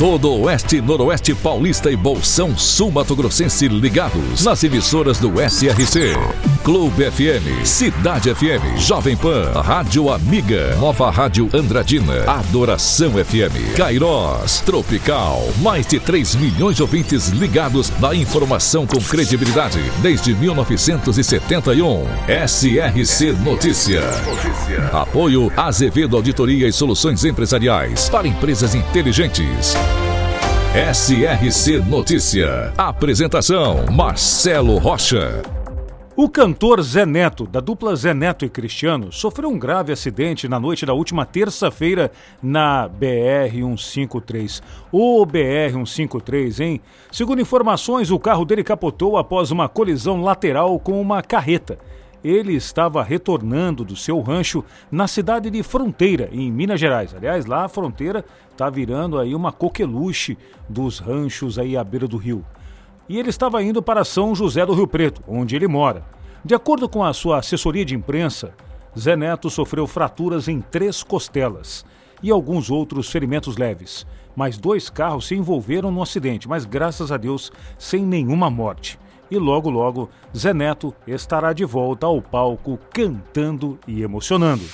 Todo o Oeste, Noroeste Paulista e Bolsão Sul Mato Grossense ligados nas emissoras do SRC. Clube FM, Cidade FM, Jovem Pan, Rádio Amiga, Nova Rádio Andradina, Adoração FM, Cairós, Tropical. Mais de 3 milhões de ouvintes ligados na informação com credibilidade desde 1971. SRC Notícia. Apoio Azevedo Auditoria e Soluções Empresariais para empresas inteligentes. SRC Notícia. Apresentação: Marcelo Rocha. O cantor Zé Neto, da dupla Zé Neto e Cristiano, sofreu um grave acidente na noite da última terça-feira na BR-153. O BR-153, hein? Segundo informações, o carro dele capotou após uma colisão lateral com uma carreta ele estava retornando do seu rancho na cidade de Fronteira, em Minas Gerais. Aliás, lá a fronteira está virando aí uma coqueluche dos ranchos aí à beira do rio. E ele estava indo para São José do Rio Preto, onde ele mora. De acordo com a sua assessoria de imprensa, Zé Neto sofreu fraturas em três costelas e alguns outros ferimentos leves. Mais dois carros se envolveram no acidente, mas graças a Deus sem nenhuma morte e logo logo Zé Neto estará de volta ao palco cantando e emocionando.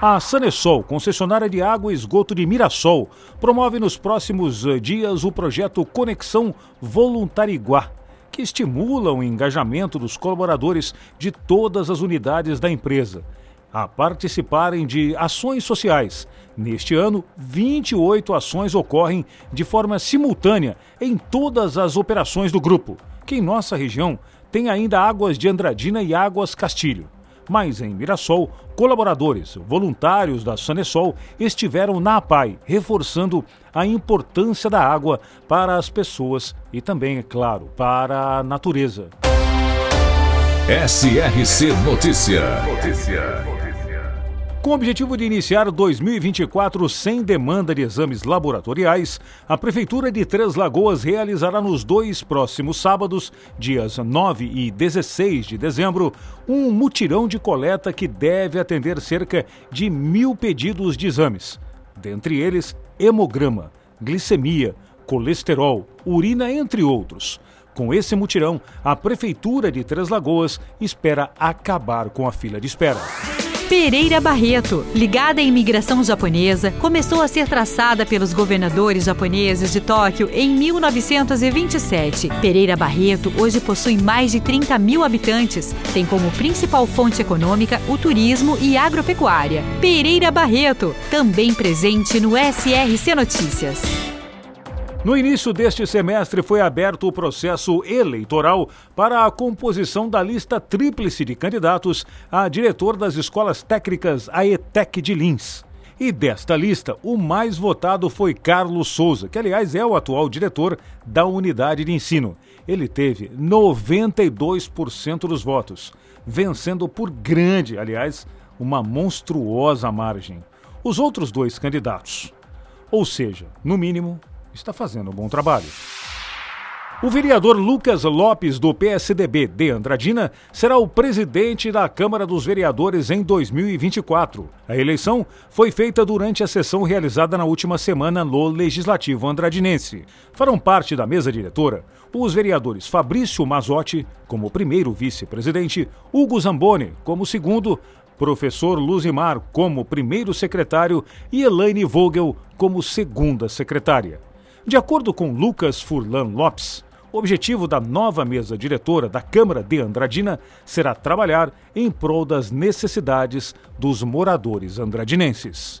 A Sanesol, concessionária de água e esgoto de Mirassol, promove nos próximos eh, dias o projeto Conexão Voluntariguá, que estimula o engajamento dos colaboradores de todas as unidades da empresa a participarem de ações sociais. Neste ano, 28 ações ocorrem de forma simultânea em todas as operações do grupo que em nossa região tem ainda águas de Andradina e águas Castilho. Mas em Mirassol, colaboradores voluntários da Sanesol estiveram na APAI, reforçando a importância da água para as pessoas e também, é claro, para a natureza. SRC Notícia. Notícia. Com o objetivo de iniciar 2024 sem demanda de exames laboratoriais, a Prefeitura de Três Lagoas realizará nos dois próximos sábados, dias 9 e 16 de dezembro, um mutirão de coleta que deve atender cerca de mil pedidos de exames. Dentre eles, hemograma, glicemia, colesterol, urina, entre outros. Com esse mutirão, a Prefeitura de Três Lagoas espera acabar com a fila de espera. Pereira Barreto, ligada à imigração japonesa, começou a ser traçada pelos governadores japoneses de Tóquio em 1927. Pereira Barreto hoje possui mais de 30 mil habitantes, tem como principal fonte econômica o turismo e agropecuária. Pereira Barreto, também presente no SRC Notícias. No início deste semestre foi aberto o processo eleitoral para a composição da lista tríplice de candidatos a diretor das escolas técnicas AETEC de Lins. E desta lista, o mais votado foi Carlos Souza, que aliás é o atual diretor da unidade de ensino. Ele teve 92% dos votos, vencendo por grande, aliás, uma monstruosa margem. Os outros dois candidatos, ou seja, no mínimo está fazendo um bom trabalho. O vereador Lucas Lopes, do PSDB de Andradina, será o presidente da Câmara dos Vereadores em 2024. A eleição foi feita durante a sessão realizada na última semana no Legislativo Andradinense. Farão parte da mesa diretora os vereadores Fabrício Mazotti, como primeiro vice-presidente, Hugo Zamboni, como segundo, professor Luzimar, como primeiro secretário e Elaine Vogel, como segunda secretária. De acordo com Lucas Furlan Lopes, o objetivo da nova mesa diretora da Câmara de Andradina será trabalhar em prol das necessidades dos moradores andradinenses.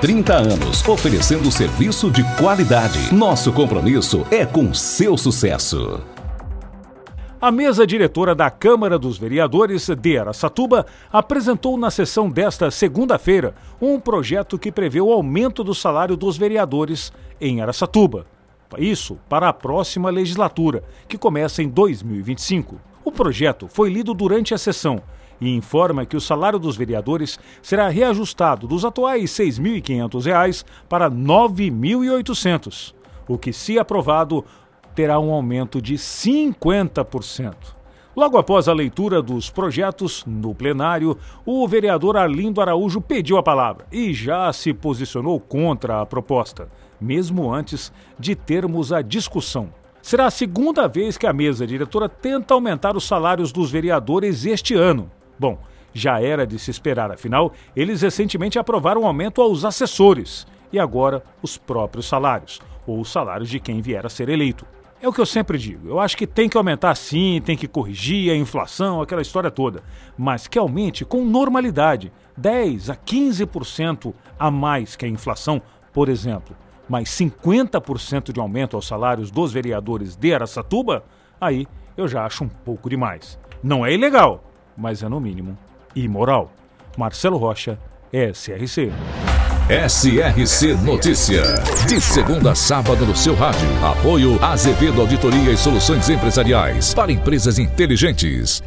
30 anos, oferecendo serviço de qualidade. Nosso compromisso é com seu sucesso. A mesa diretora da Câmara dos Vereadores de Aracatuba apresentou na sessão desta segunda-feira um projeto que prevê o aumento do salário dos vereadores em Aracatuba. Isso para a próxima legislatura, que começa em 2025. O projeto foi lido durante a sessão e informa que o salário dos vereadores será reajustado dos atuais R$ 6.500 para R$ 9.800, o que, se aprovado, terá um aumento de 50%. Logo após a leitura dos projetos no plenário, o vereador Arlindo Araújo pediu a palavra e já se posicionou contra a proposta, mesmo antes de termos a discussão. Será a segunda vez que a mesa diretora tenta aumentar os salários dos vereadores este ano. Bom, já era de se esperar, afinal, eles recentemente aprovaram um aumento aos assessores e agora os próprios salários, ou os salários de quem vier a ser eleito. É o que eu sempre digo. Eu acho que tem que aumentar sim, tem que corrigir a inflação, aquela história toda. Mas que aumente com normalidade. 10 a 15% a mais que a inflação, por exemplo. Mais 50% de aumento aos salários dos vereadores de Aracatuba, aí eu já acho um pouco demais. Não é ilegal, mas é no mínimo imoral. Marcelo Rocha, SRC. SRC Notícia. De segunda a sábado no seu rádio. Apoio Azevedo Auditoria e Soluções Empresariais para empresas inteligentes.